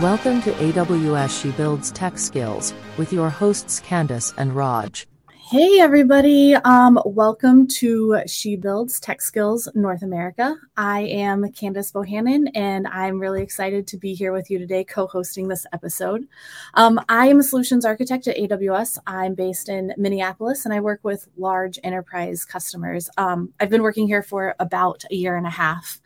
Welcome to AWS She Builds Tech Skills with your hosts Candace and Raj. Hey everybody, um, welcome to She Builds Tech Skills North America. I am Candace Bohannon and I'm really excited to be here with you today co-hosting this episode. Um, I am a solutions architect at AWS. I'm based in Minneapolis and I work with large enterprise customers. Um, I've been working here for about a year and a half.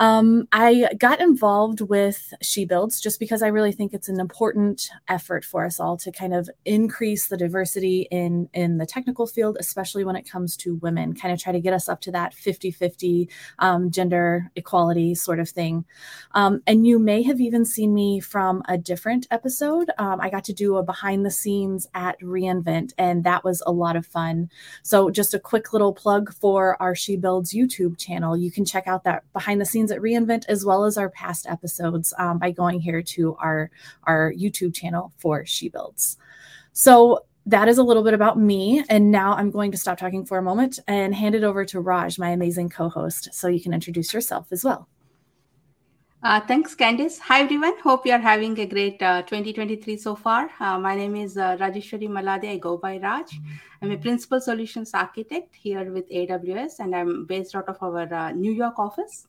Um, I got involved with She Builds just because I really think it's an important effort for us all to kind of increase the diversity in in the technical field, especially when it comes to women. Kind of try to get us up to that 50-50 um, gender equality sort of thing. Um, and you may have even seen me from a different episode. Um, I got to do a behind the scenes at reInvent, and that was a lot of fun. So just a quick little plug for our She Builds YouTube channel. You can check out that behind the scenes at reInvent, as well as our past episodes um, by going here to our, our YouTube channel for She Builds. So that is a little bit about me. And now I'm going to stop talking for a moment and hand it over to Raj, my amazing co host, so you can introduce yourself as well. Uh, thanks, Candice. Hi, everyone. Hope you are having a great uh, 2023 so far. Uh, my name is uh, Rajeshwari Malade. I go by Raj. I'm a principal solutions architect here with AWS, and I'm based out of our uh, New York office.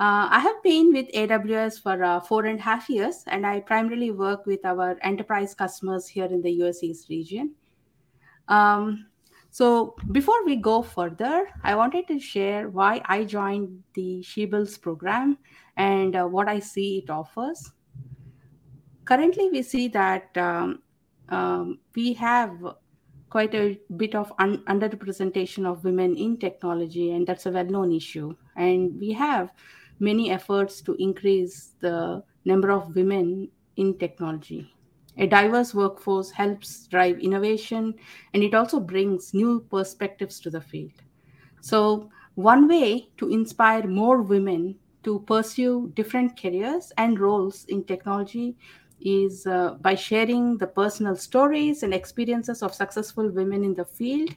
Uh, I have been with AWS for uh, four and a half years, and I primarily work with our enterprise customers here in the US East region. Um, so, before we go further, I wanted to share why I joined the She Builds program and uh, what I see it offers. Currently, we see that um, um, we have quite a bit of un- underrepresentation of women in technology, and that's a well known issue. And we have many efforts to increase the number of women in technology. A diverse workforce helps drive innovation and it also brings new perspectives to the field. So, one way to inspire more women to pursue different careers and roles in technology is uh, by sharing the personal stories and experiences of successful women in the field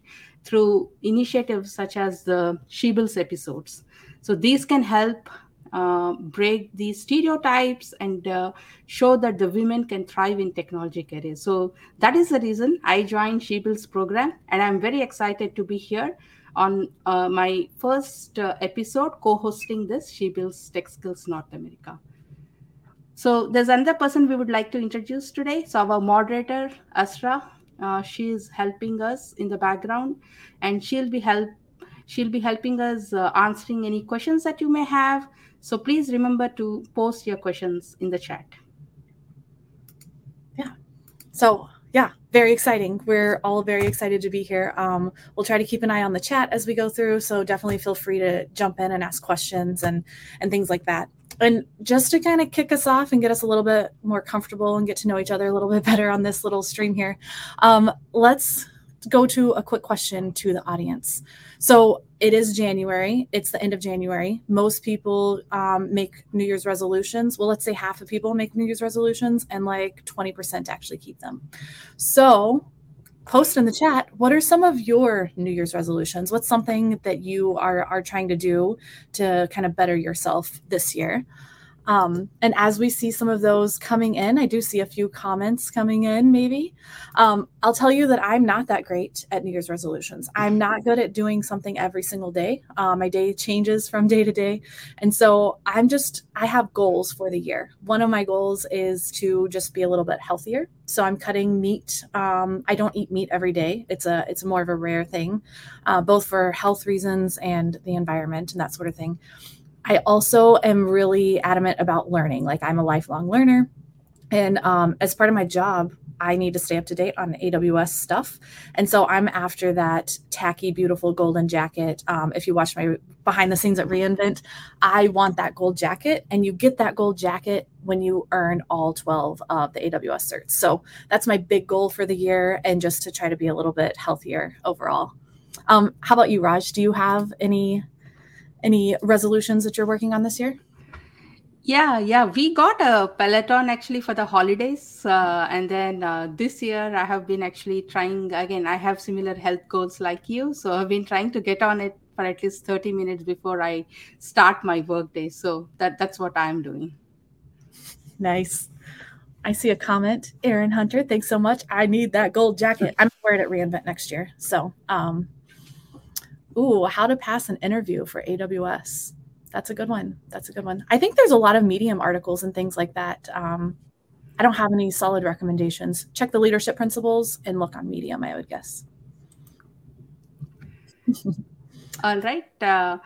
through initiatives such as the She Builds episodes. So, these can help uh, break these stereotypes and uh, show that the women can thrive in technology careers. So that is the reason I joined She Builds program, and I'm very excited to be here on uh, my first uh, episode co-hosting this She Builds Tech Skills North America. So there's another person we would like to introduce today. So our moderator Asra, uh, she is helping us in the background, and she'll be help she'll be helping us uh, answering any questions that you may have so please remember to post your questions in the chat. Yeah. So yeah, very exciting. We're all very excited to be here. Um, we'll try to keep an eye on the chat as we go through. So definitely feel free to jump in and ask questions and and things like that. And just to kind of kick us off and get us a little bit more comfortable and get to know each other a little bit better on this little stream here, um, let's go to a quick question to the audience. So it is January. It's the end of January. Most people um, make New Year's resolutions. Well, let's say half of people make New Year's resolutions, and like 20% actually keep them. So post in the chat what are some of your new year's resolutions what's something that you are are trying to do to kind of better yourself this year um, and as we see some of those coming in, I do see a few comments coming in, maybe. Um, I'll tell you that I'm not that great at New Year's resolutions. I'm not good at doing something every single day. Uh, my day changes from day to day. And so I'm just, I have goals for the year. One of my goals is to just be a little bit healthier. So I'm cutting meat. Um, I don't eat meat every day. It's a, it's more of a rare thing, uh, both for health reasons and the environment and that sort of thing. I also am really adamant about learning. Like I'm a lifelong learner. And um, as part of my job, I need to stay up to date on AWS stuff. And so I'm after that tacky, beautiful golden jacket. Um, if you watch my behind the scenes at reInvent, I want that gold jacket. And you get that gold jacket when you earn all 12 of the AWS certs. So that's my big goal for the year and just to try to be a little bit healthier overall. Um, how about you, Raj? Do you have any any resolutions that you're working on this year? Yeah, yeah, we got a Peloton actually for the holidays, uh, and then uh, this year I have been actually trying again. I have similar health goals like you, so I've been trying to get on it for at least thirty minutes before I start my workday. So that that's what I'm doing. Nice. I see a comment. Aaron Hunter, thanks so much. I need that gold jacket. I'm wearing it at reInvent next year. So, um, ooh, how to pass an interview for AWS. That's a good one. That's a good one. I think there's a lot of Medium articles and things like that. Um, I don't have any solid recommendations. Check the leadership principles and look on Medium, I would guess. All right. Uh,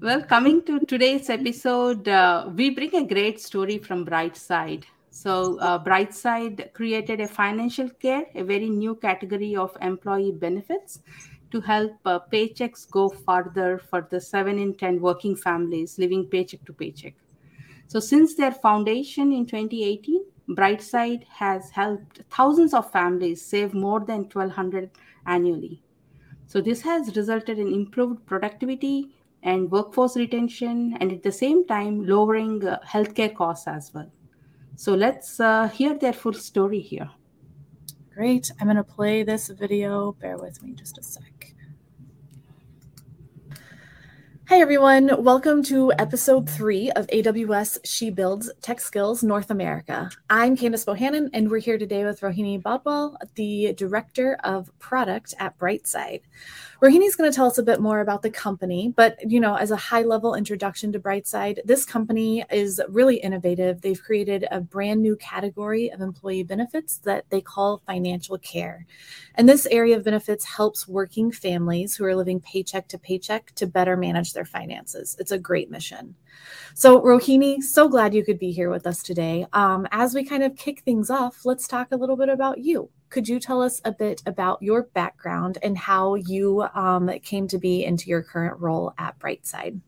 well, coming to today's episode, uh, we bring a great story from Brightside. So, uh, Brightside created a financial care, a very new category of employee benefits to help uh, paychecks go further for the 7 in 10 working families living paycheck to paycheck. So, since their foundation in 2018, Brightside has helped thousands of families save more than 1200 annually. So this has resulted in improved productivity and workforce retention and at the same time lowering uh, healthcare costs as well. So let's uh, hear their full story here. Great. I'm going to play this video. Bear with me just a sec. Hi, everyone. Welcome to episode three of AWS She Builds Tech Skills North America. I'm Candice Bohannon, and we're here today with Rohini Badwal, the Director of Product at Brightside. Rohini's going to tell us a bit more about the company, but you know, as a high-level introduction to Brightside, this company is really innovative. They've created a brand new category of employee benefits that they call financial care. And this area of benefits helps working families who are living paycheck to paycheck to better manage their finances. It's a great mission. So, Rohini, so glad you could be here with us today. Um, as we kind of kick things off, let's talk a little bit about you. Could you tell us a bit about your background and how you um, came to be into your current role at Brightside?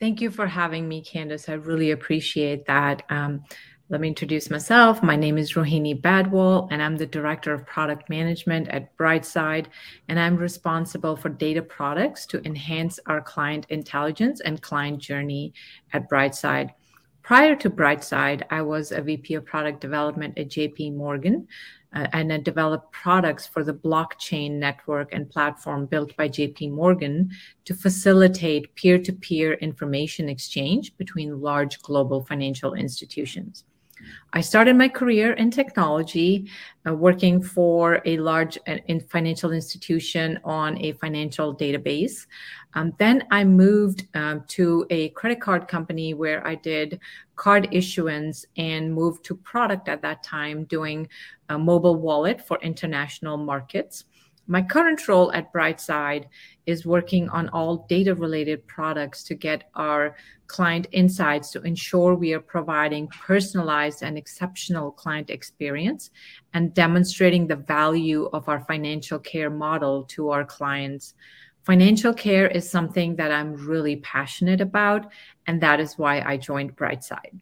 Thank you for having me, Candice. I really appreciate that. Um, let me introduce myself. My name is Rohini Badwal, and I'm the Director of Product Management at Brightside. And I'm responsible for data products to enhance our client intelligence and client journey at Brightside. Prior to Brightside, I was a VP of Product Development at JP Morgan, and I developed products for the blockchain network and platform built by JP Morgan to facilitate peer to peer information exchange between large global financial institutions. I started my career in technology, uh, working for a large uh, in financial institution on a financial database. Um, then I moved um, to a credit card company where I did card issuance and moved to product at that time, doing a mobile wallet for international markets. My current role at Brightside is working on all data related products to get our client insights to ensure we are providing personalized and exceptional client experience and demonstrating the value of our financial care model to our clients. Financial care is something that I'm really passionate about, and that is why I joined Brightside.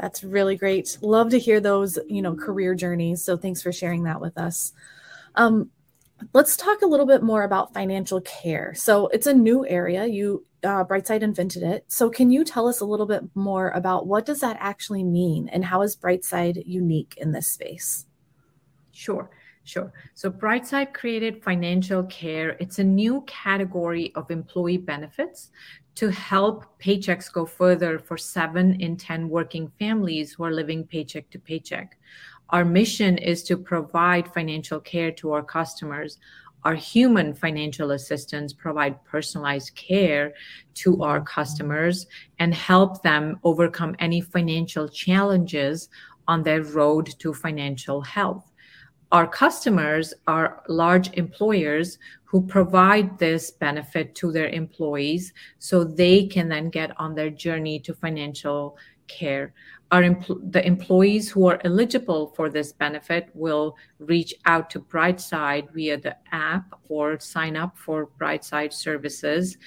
That's really great. Love to hear those, you know, career journeys. So thanks for sharing that with us. Um, let's talk a little bit more about financial care. So it's a new area. You uh, Brightside invented it. So can you tell us a little bit more about what does that actually mean and how is Brightside unique in this space? Sure. Sure. So Brightside created financial care. It's a new category of employee benefits to help paychecks go further for seven in 10 working families who are living paycheck to paycheck. Our mission is to provide financial care to our customers. Our human financial assistants provide personalized care to our customers and help them overcome any financial challenges on their road to financial health. Our customers are large employers who provide this benefit to their employees so they can then get on their journey to financial care. Our empl- the employees who are eligible for this benefit will reach out to Brightside via the app or sign up for Brightside services,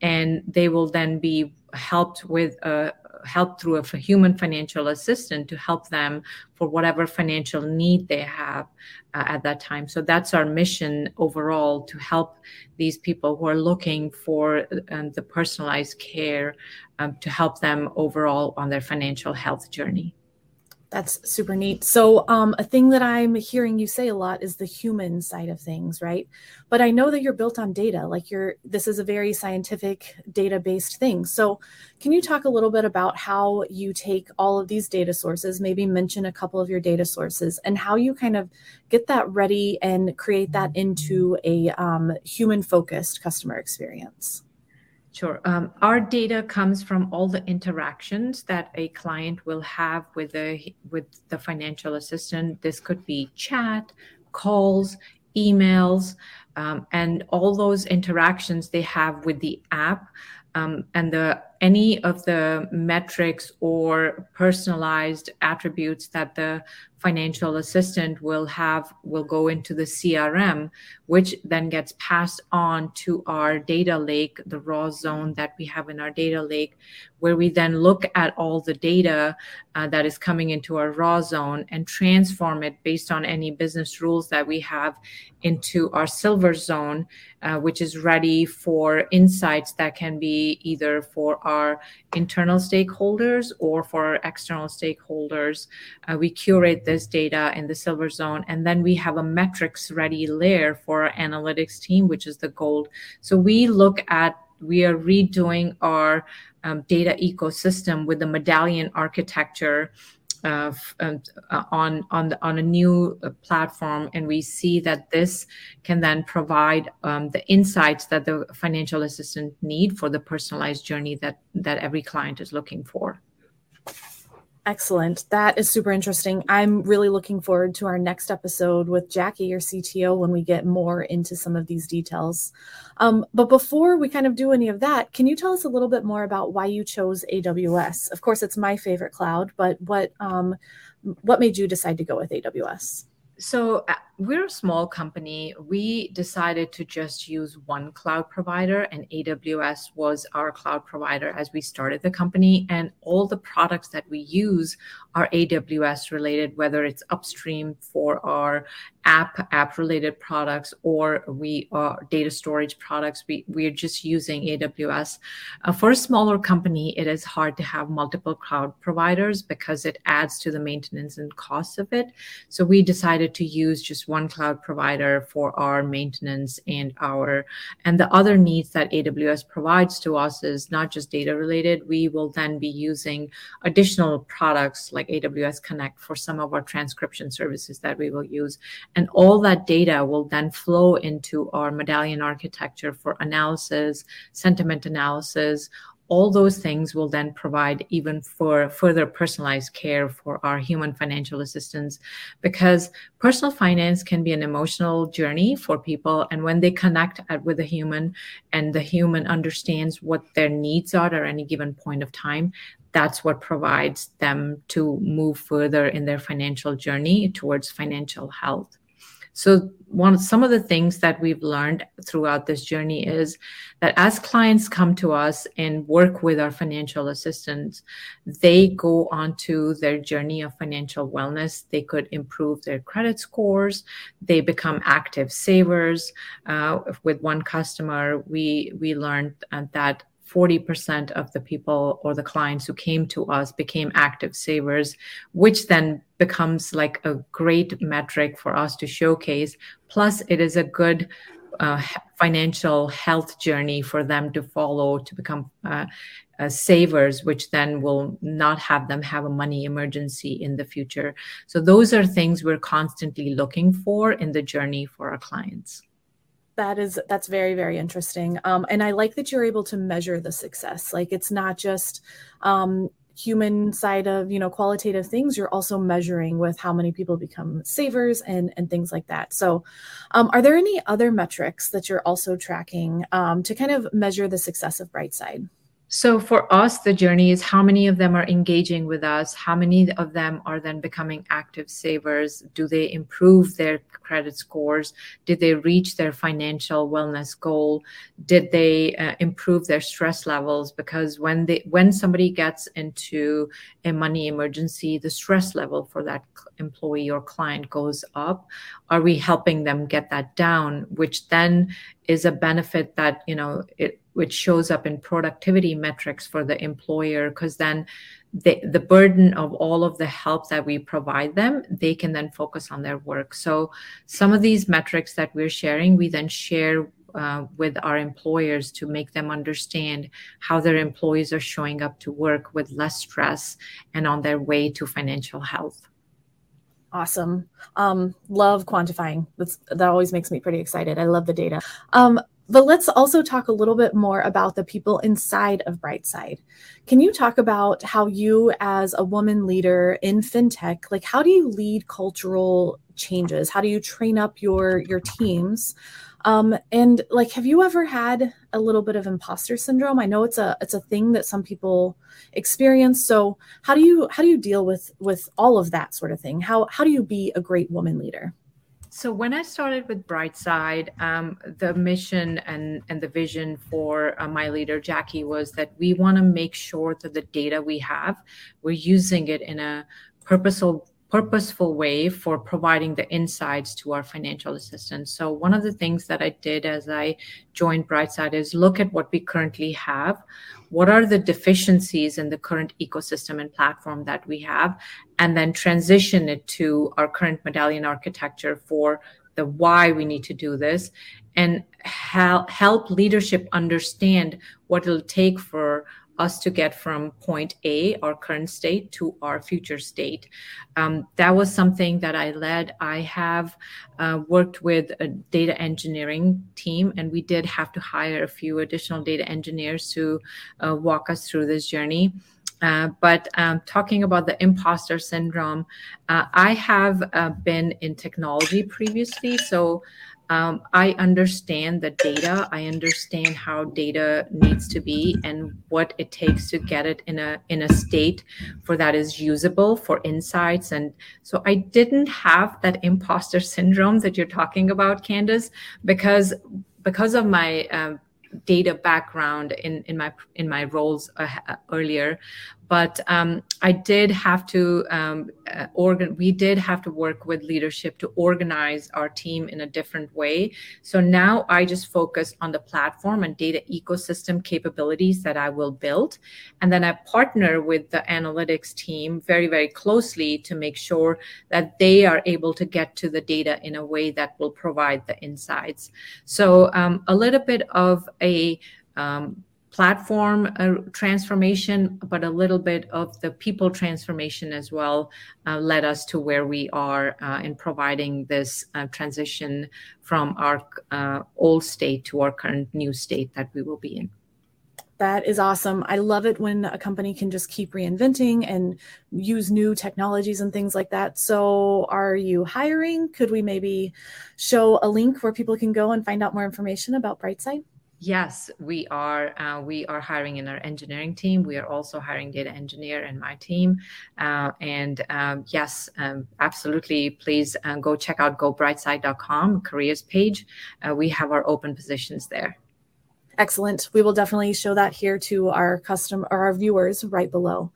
and they will then be helped with a help through a human financial assistant to help them for whatever financial need they have uh, at that time. So that's our mission overall to help these people who are looking for um, the personalized care um, to help them overall on their financial health journey. That's super neat. So, um, a thing that I'm hearing you say a lot is the human side of things, right? But I know that you're built on data. Like you're, this is a very scientific, data-based thing. So, can you talk a little bit about how you take all of these data sources? Maybe mention a couple of your data sources and how you kind of get that ready and create that into a um, human-focused customer experience. Sure. Um, our data comes from all the interactions that a client will have with the with the financial assistant. This could be chat, calls, emails, um, and all those interactions they have with the app, um, and the any of the metrics or personalized attributes that the financial assistant will have will go into the CRM, which then gets passed on to our data lake, the raw zone that we have in our data lake, where we then look at all the data uh, that is coming into our raw zone and transform it based on any business rules that we have into our silver zone, uh, which is ready for insights that can be either for our internal stakeholders or for external stakeholders. Uh, we curate this data in the silver zone, and then we have a metrics ready layer for our analytics team, which is the gold. So we look at we are redoing our um, data ecosystem with the medallion architecture um, uh, on on the, on a new uh, platform, and we see that this can then provide um, the insights that the financial assistant need for the personalized journey that that every client is looking for. Excellent. That is super interesting. I'm really looking forward to our next episode with Jackie, your CTO, when we get more into some of these details. Um, but before we kind of do any of that, can you tell us a little bit more about why you chose AWS? Of course, it's my favorite cloud, but what um, what made you decide to go with AWS? So uh, we're a small company. We decided to just use one cloud provider, and AWS was our cloud provider as we started the company. And all the products that we use are AWS related, whether it's upstream for our app app related products or we are data storage products. We we're just using AWS. Uh, for a smaller company, it is hard to have multiple cloud providers because it adds to the maintenance and costs of it. So we decided to use just one cloud provider for our maintenance and our and the other needs that AWS provides to us is not just data related. We will then be using additional products like AWS Connect for some of our transcription services that we will use. And all that data will then flow into our medallion architecture for analysis, sentiment analysis, all those things will then provide even for further personalized care for our human financial assistants because personal finance can be an emotional journey for people and when they connect with a human and the human understands what their needs are at any given point of time that's what provides them to move further in their financial journey towards financial health so one some of the things that we've learned throughout this journey is that as clients come to us and work with our financial assistants, they go on to their journey of financial wellness. They could improve their credit scores. They become active savers. Uh, with one customer, we we learned uh, that 40% of the people or the clients who came to us became active savers, which then becomes like a great metric for us to showcase. Plus, it is a good uh, financial health journey for them to follow to become uh, uh, savers, which then will not have them have a money emergency in the future. So, those are things we're constantly looking for in the journey for our clients that is that's very very interesting. Um, and i like that you're able to measure the success. Like it's not just um, human side of you know qualitative things. You're also measuring with how many people become savers and and things like that. So um, are there any other metrics that you're also tracking um, to kind of measure the success of brightside so for us, the journey is how many of them are engaging with us? How many of them are then becoming active savers? Do they improve their credit scores? Did they reach their financial wellness goal? Did they uh, improve their stress levels? Because when they when somebody gets into a money emergency, the stress level for that employee or client goes up. Are we helping them get that down? Which then is a benefit that you know it which shows up in productivity metrics for the employer because then the, the burden of all of the help that we provide them they can then focus on their work. So some of these metrics that we're sharing we then share uh, with our employers to make them understand how their employees are showing up to work with less stress and on their way to financial health awesome um, love quantifying That's, that always makes me pretty excited i love the data um, but let's also talk a little bit more about the people inside of Brightside. Can you talk about how you, as a woman leader in fintech, like how do you lead cultural changes? How do you train up your your teams? Um, and like, have you ever had a little bit of imposter syndrome? I know it's a it's a thing that some people experience. So how do you how do you deal with with all of that sort of thing? How how do you be a great woman leader? So when I started with Brightside, um, the mission and, and the vision for uh, my leader Jackie was that we want to make sure that the data we have, we're using it in a purposeful purposeful way for providing the insights to our financial assistants. So one of the things that I did as I joined Brightside is look at what we currently have. What are the deficiencies in the current ecosystem and platform that we have? And then transition it to our current medallion architecture for the why we need to do this and help, help leadership understand what it'll take for us to get from point A, our current state, to our future state. Um, that was something that I led. I have uh, worked with a data engineering team, and we did have to hire a few additional data engineers to uh, walk us through this journey. Uh, but um, talking about the imposter syndrome, uh, I have uh, been in technology previously. So um, I understand the data. I understand how data needs to be and what it takes to get it in a in a state for that is usable for insights. And so I didn't have that imposter syndrome that you're talking about, Candace, because because of my uh, data background in in my in my roles uh, earlier but um, I did have to um, uh, organ. We did have to work with leadership to organize our team in a different way. So now I just focus on the platform and data ecosystem capabilities that I will build, and then I partner with the analytics team very very closely to make sure that they are able to get to the data in a way that will provide the insights. So um, a little bit of a um, platform uh, transformation, but a little bit of the people transformation as well uh, led us to where we are uh, in providing this uh, transition from our uh, old state to our current new state that we will be in. That is awesome. I love it when a company can just keep reinventing and use new technologies and things like that. So, are you hiring? Could we maybe show a link where people can go and find out more information about Brightside? Yes, we are. Uh, we are hiring in our engineering team. We are also hiring data engineer in my team. Uh, and um, yes, um, absolutely. Please uh, go check out gobrightside.com careers page. Uh, we have our open positions there. Excellent. We will definitely show that here to our custom or our viewers right below.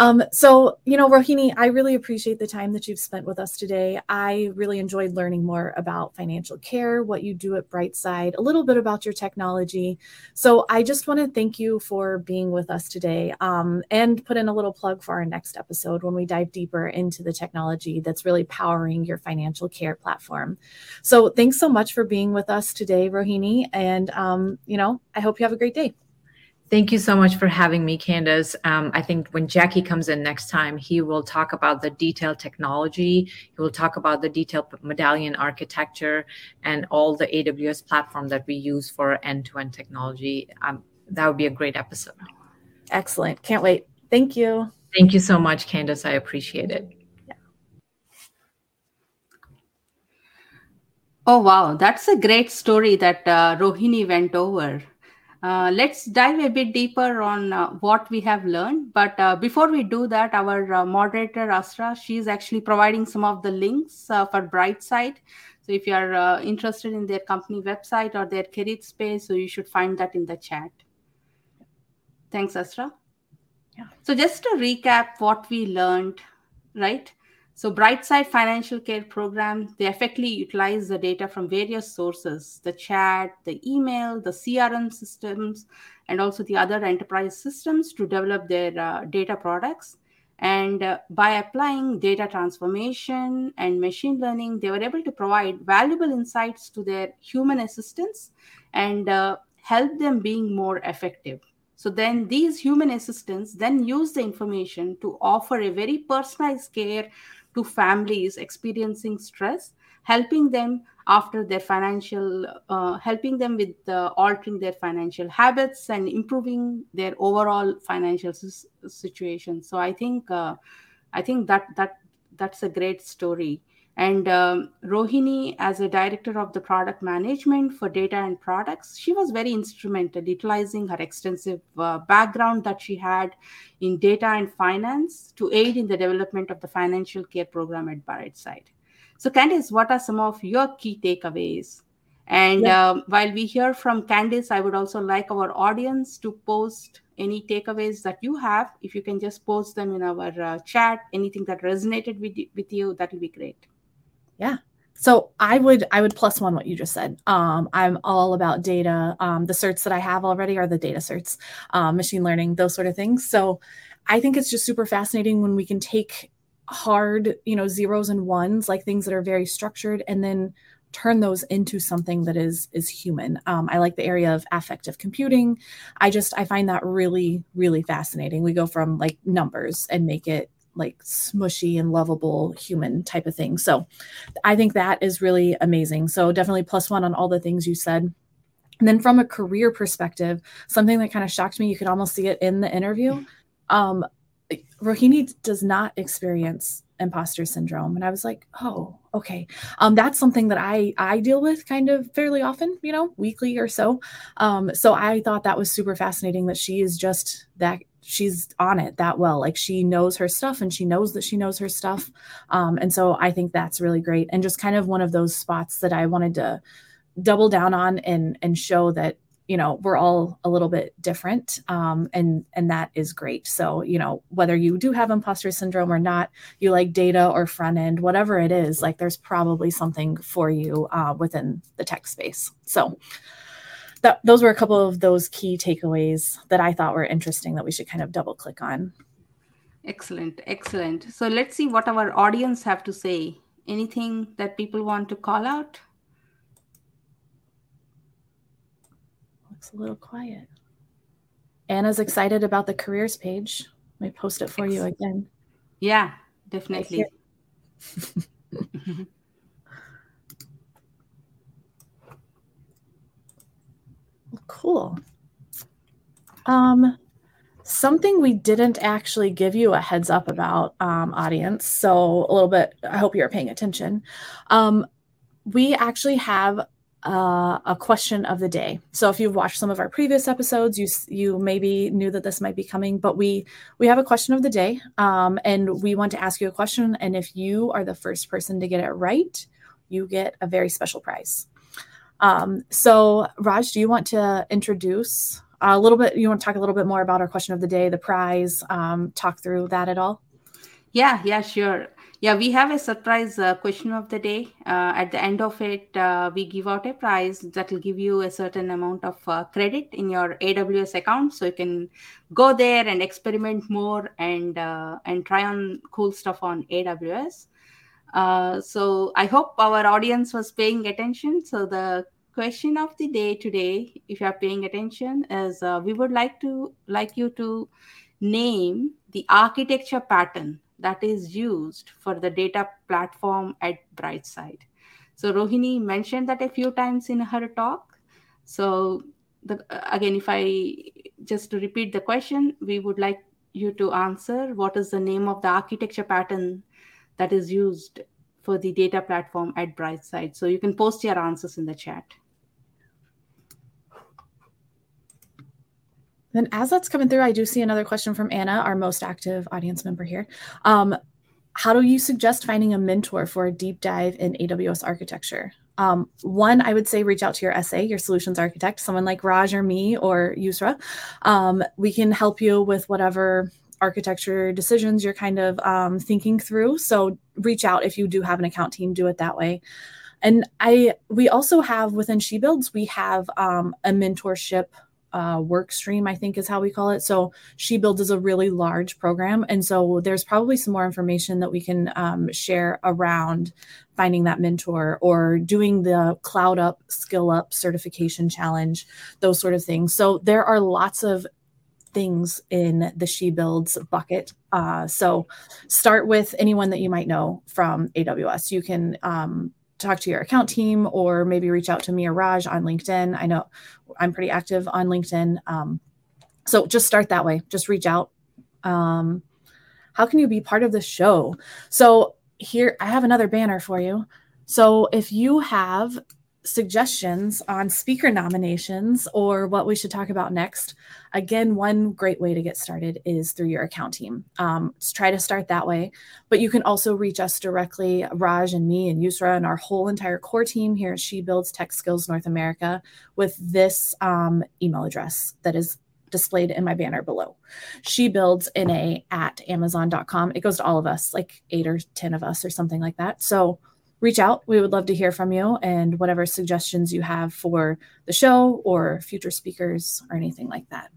Um, so, you know, Rohini, I really appreciate the time that you've spent with us today. I really enjoyed learning more about financial care, what you do at Brightside, a little bit about your technology. So, I just want to thank you for being with us today um, and put in a little plug for our next episode when we dive deeper into the technology that's really powering your financial care platform. So, thanks so much for being with us today, Rohini. And, um, you know, I hope you have a great day. Thank you so much for having me, Candace. Um, I think when Jackie comes in next time, he will talk about the detailed technology. He will talk about the detailed medallion architecture and all the AWS platform that we use for end-to-end technology. Um, that would be a great episode. Excellent. Can't wait. Thank you. Thank you so much, Candace. I appreciate it. Oh, wow. That's a great story that uh, Rohini went over. Uh, let's dive a bit deeper on uh, what we have learned. But uh, before we do that, our uh, moderator, Asra, she's actually providing some of the links uh, for Brightside. So if you are uh, interested in their company website or their career space, so you should find that in the chat. Thanks, Asra. Yeah. So just to recap what we learned, right? So Brightside Financial Care Program, they effectively utilize the data from various sources, the chat, the email, the CRM systems, and also the other enterprise systems to develop their uh, data products. And uh, by applying data transformation and machine learning, they were able to provide valuable insights to their human assistants and uh, help them being more effective. So then these human assistants then use the information to offer a very personalized care to families experiencing stress helping them after their financial uh, helping them with uh, altering their financial habits and improving their overall financial situation. So i think uh, i think that that that's a great story and um, rohini as a director of the product management for data and products she was very instrumental utilizing her extensive uh, background that she had in data and finance to aid in the development of the financial care program at brightside so candice what are some of your key takeaways? And yeah. um, while we hear from candice i would also like our audience to post any takeaways that you have. If you can just post them in our uh, chat anything that resonated with, with you that will be great yeah. So I would I would plus one what you just said. Um, I'm all about data. Um, the certs that I have already are the data certs, um, machine learning, those sort of things. So I think it's just super fascinating when we can take hard, you know, zeros and ones, like things that are very structured, and then turn those into something that is is human. Um, I like the area of affective computing. I just I find that really really fascinating. We go from like numbers and make it like smushy and lovable human type of thing. So I think that is really amazing. So definitely plus one on all the things you said. And then from a career perspective, something that kind of shocked me, you could almost see it in the interview. Um, Rohini does not experience imposter syndrome and i was like oh okay um, that's something that i i deal with kind of fairly often you know weekly or so um, so i thought that was super fascinating that she is just that she's on it that well. Like she knows her stuff and she knows that she knows her stuff. Um, and so i think that's really great and just kind of one of those spots that i wanted to double down on and and show that you know we're all a little bit different um, and and that is great. So you know whether you do have imposter syndrome or not you like data or front end whatever it is like there's probably something for you uh, within the tech space. So that those were a couple of those key takeaways that I thought were interesting that we should kind of double click on. Excellent, excellent. So let's see what our audience have to say. Anything that people want to call out? Looks a little quiet. Anna's excited about the careers page. Let me post it for you again. Yeah, definitely. Cool. Um, something we didn't actually give you a heads up about, um, audience. So a little bit. I hope you're paying attention. Um, we actually have uh, a question of the day. So if you've watched some of our previous episodes, you you maybe knew that this might be coming, but we we have a question of the day, um, and we want to ask you a question. And if you are the first person to get it right, you get a very special prize. Um, so, Raj, do you want to introduce a little bit? You want to talk a little bit more about our question of the day, the prize, um, talk through that at all? Yeah, yeah, sure. Yeah, we have a surprise uh, question of the day. Uh, at the end of it, uh, we give out a prize that will give you a certain amount of uh, credit in your AWS account, so you can go there and experiment more and uh, and try on cool stuff on AWS. Uh, so I hope our audience was paying attention. So the question of the day today, if you are paying attention, is uh, we would like to like you to name the architecture pattern that is used for the data platform at Brightside. So Rohini mentioned that a few times in her talk. So the, again, if I just to repeat the question, we would like you to answer what is the name of the architecture pattern that is used for the data platform at Brightside. So you can post your answers in the chat. Then, as that's coming through, I do see another question from Anna, our most active audience member here. Um, how do you suggest finding a mentor for a deep dive in AWS architecture? Um, one, I would say reach out to your SA, your solutions architect, someone like Raj or me or Yusra. Um, we can help you with whatever architecture decisions you're kind of um, thinking through. So reach out if you do have an account team. Do it that way. And I we also have within She Builds we have um, a mentorship uh, work stream, I think is how we call it. So She Builds is a really large program. And so there's probably some more information that we can um, share around finding that mentor or doing the Cloud Up, Skill Up certification challenge, those sort of things. So there are lots of things in the She Builds bucket. Uh, so start with anyone that you might know from AWS. You can um, talk to your account team or maybe reach out to me or Raj on LinkedIn. I know I'm pretty active on LinkedIn. Um, so just start that way. Just reach out. Um, how can you be part of the show? So here, I have another banner for you. So if you have suggestions on speaker nominations or what we should talk about next, again, one great way to get started is through your account team. Um, try to start that way. But you can also reach us directly, Raj and me and Yusra and our whole entire core team here at She Builds Tech Skills North America with this um, email address that is displayed in my banner below. She builds na at amazon.com. It goes to all of us, like eight or 10 of us or something like that. So reach out. We would love to hear from you and whatever suggestions you have for the show or future speakers or anything like that.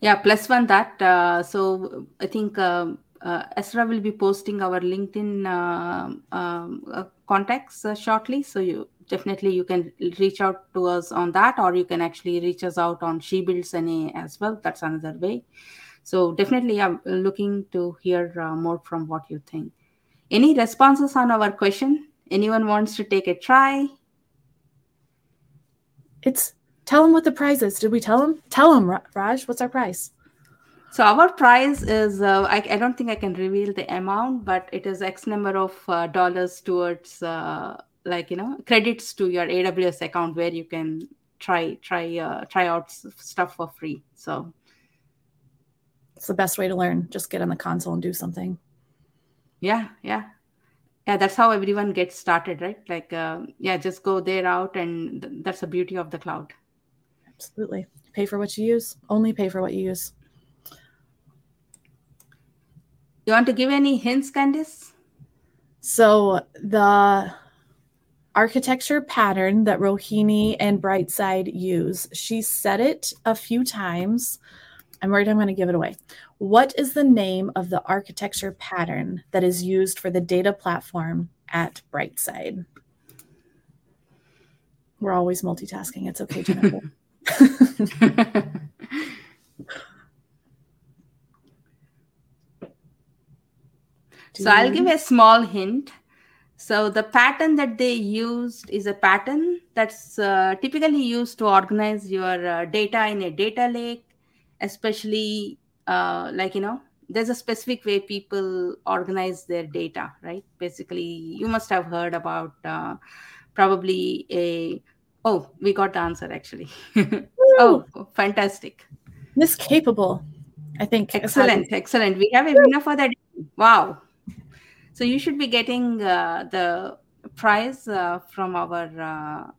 Yeah, plus one that. Uh, so I think uh, Esra will be posting our LinkedIn uh, um, uh, contacts uh, shortly. So you definitely you can reach out to us on that, or you can actually reach us out on She Builds NA as well. That's another way. So definitely, I'm looking to hear uh, more from what you think. Any responses on our question? Anyone wants to take a try? It's tell them what the prize is. Did we tell them? Tell them, Raj. What's our prize? So our prize is uh, I, I, don't think I can reveal the amount, but it is X number of uh, dollars towards uh, like you know credits to your AWS account where you can try try uh, try out stuff for free. So it's the best way to learn. Just get on the console and do something yeah yeah. Yeah that's how everyone gets started right? Like uh, yeah just go there out and th- that's the beauty of the cloud. Absolutely. Pay for what you use. Only pay for what you use. You want to give any hints candice? So the architecture pattern that rohini and brightside use she said it a few times i'm worried i'm going to give it away what is the name of the architecture pattern that is used for the data platform at Brightside? We're always multitasking. It's okay, Jennifer. so I'll give a small hint. So the pattern that they used is a pattern that's uh, typically used to organize your uh, data in a data lake, especially uh, like you know there's a specific way people organize their data right? Basically you must have heard about uh, probably a oh we got the answer actually. Oh fantastic. Miss capable i think excellent excellent. We have a winner for that wow. So you should be getting uh, the prize uh, from our uh,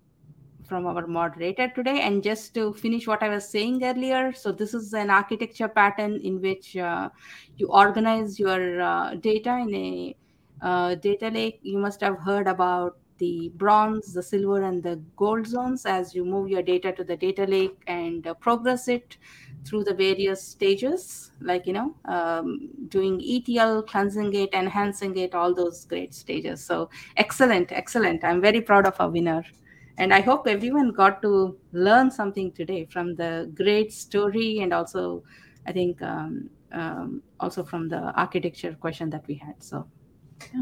from our moderator today. And just to finish what I was saying earlier, so this is an architecture pattern in which uh, you organize your uh, data in a uh, data lake. You must have heard about the bronze, the silver, and the gold zones as you move your data to the data lake and uh, progress it through the various stages, like you know, um, doing ETL, cleansing it, enhancing it, all those great stages. So excellent, excellent. I'm very proud of our winner. And I hope everyone got to learn something today from the great story and also, I think, um, um, also from the architecture question that we had. So, yeah.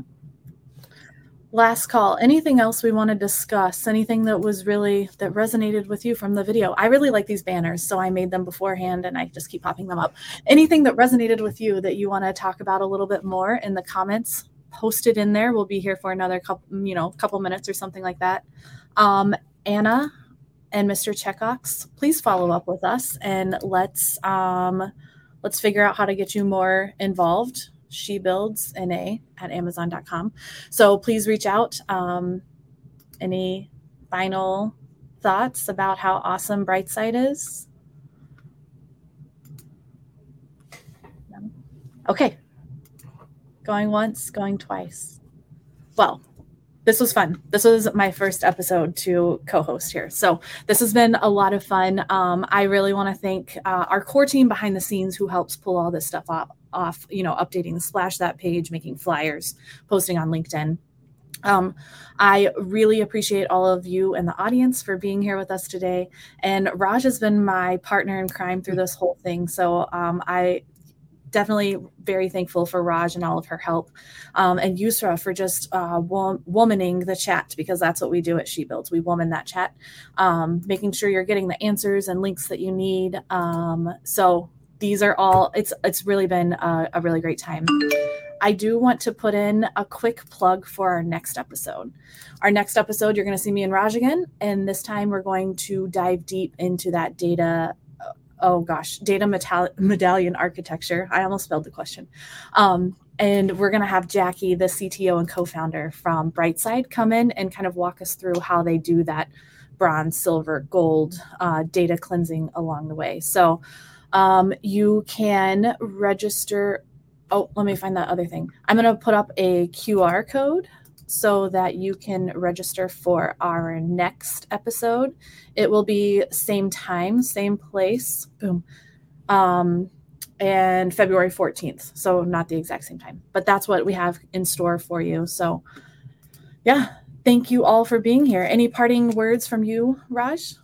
Last call. Anything else we want to discuss? Anything that was really that resonated with you from the video? I really like these banners, so I made them beforehand and I just keep popping them up. Anything that resonated with you that you want to talk about a little bit more in the comments? Post it in there. We'll be here for another couple, you know, couple minutes or something like that. Um, Anna and Mr. Checkox, please follow up with us and let's um, let's figure out how to get you more involved. She builds NA at Amazon.com. So please reach out. Um, any final thoughts about how awesome Brightside is? Okay, Going once, going twice. Well, this was fun. This was my first episode to co-host here, so this has been a lot of fun. Um, I really want to thank uh, our core team behind the scenes who helps pull all this stuff off. Off, you know, updating the splash that page, making flyers, posting on LinkedIn. Um, I really appreciate all of you and the audience for being here with us today. And Raj has been my partner in crime through this whole thing. So um, I definitely very thankful for Raj and all of her help, um, and Yusra for just uh, womaning the chat because that's what we do at She Builds. We woman that chat, um, making sure you're getting the answers and links that you need. Um, so these are all. It's it's really been a, a really great time. I do want to put in a quick plug for our next episode. Our next episode, you're going to see me and Raj again, and this time we're going to dive deep into that data oh gosh, data metal- medallion architecture. I almost spelled the question. Um, and we're going to have Jackie, the CTO and co founder from Brightside, come in and kind of walk us through how they do that bronze, silver, gold uh, data cleansing along the way. So um, you can register. Oh, let me find that other thing. I'm going to put up a QR code so that you can register for our next episode. It will be same time, same place. Boom. Um, and February 14th. So not the exact same time, but that's what we have in store for you. So yeah, thank you all for being here. Any parting words from you, Raj?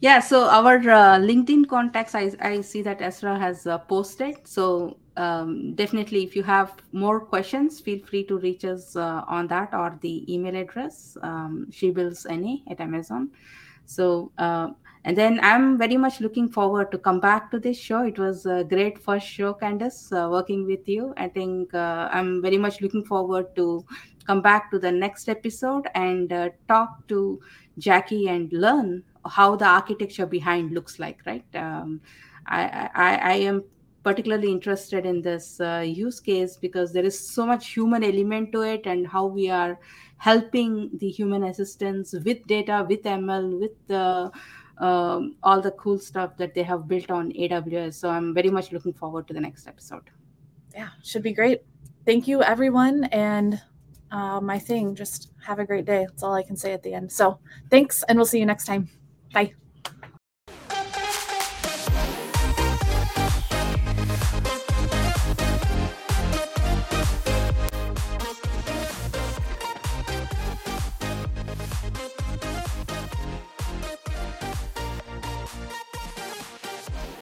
Yeah, so our uh, LinkedIn contacts, I, I see that Esra has uh, posted. So um, definitely, if you have more questions, feel free to reach us uh, on that or the email address, um, shebuildsna at Amazon. So, uh, and then I'm very much looking forward to come back to this show. It was a great first show, Candace, uh, working with you. I think uh, I'm very much looking forward to come back to the next episode and uh, talk to Jackie and learn how the architecture behind looks like, right? Um, I, I, I am particularly interested in this uh, use case because there is so much human element to it and how we are helping the human assistants with data with ml with the um, all the cool stuff that they have built on aws so i'm very much looking forward to the next episode. Yeah should be great. Thank you everyone and uh, my thing just have a great day. That's all i can say at the end. So thanks and we'll see you next time. Bye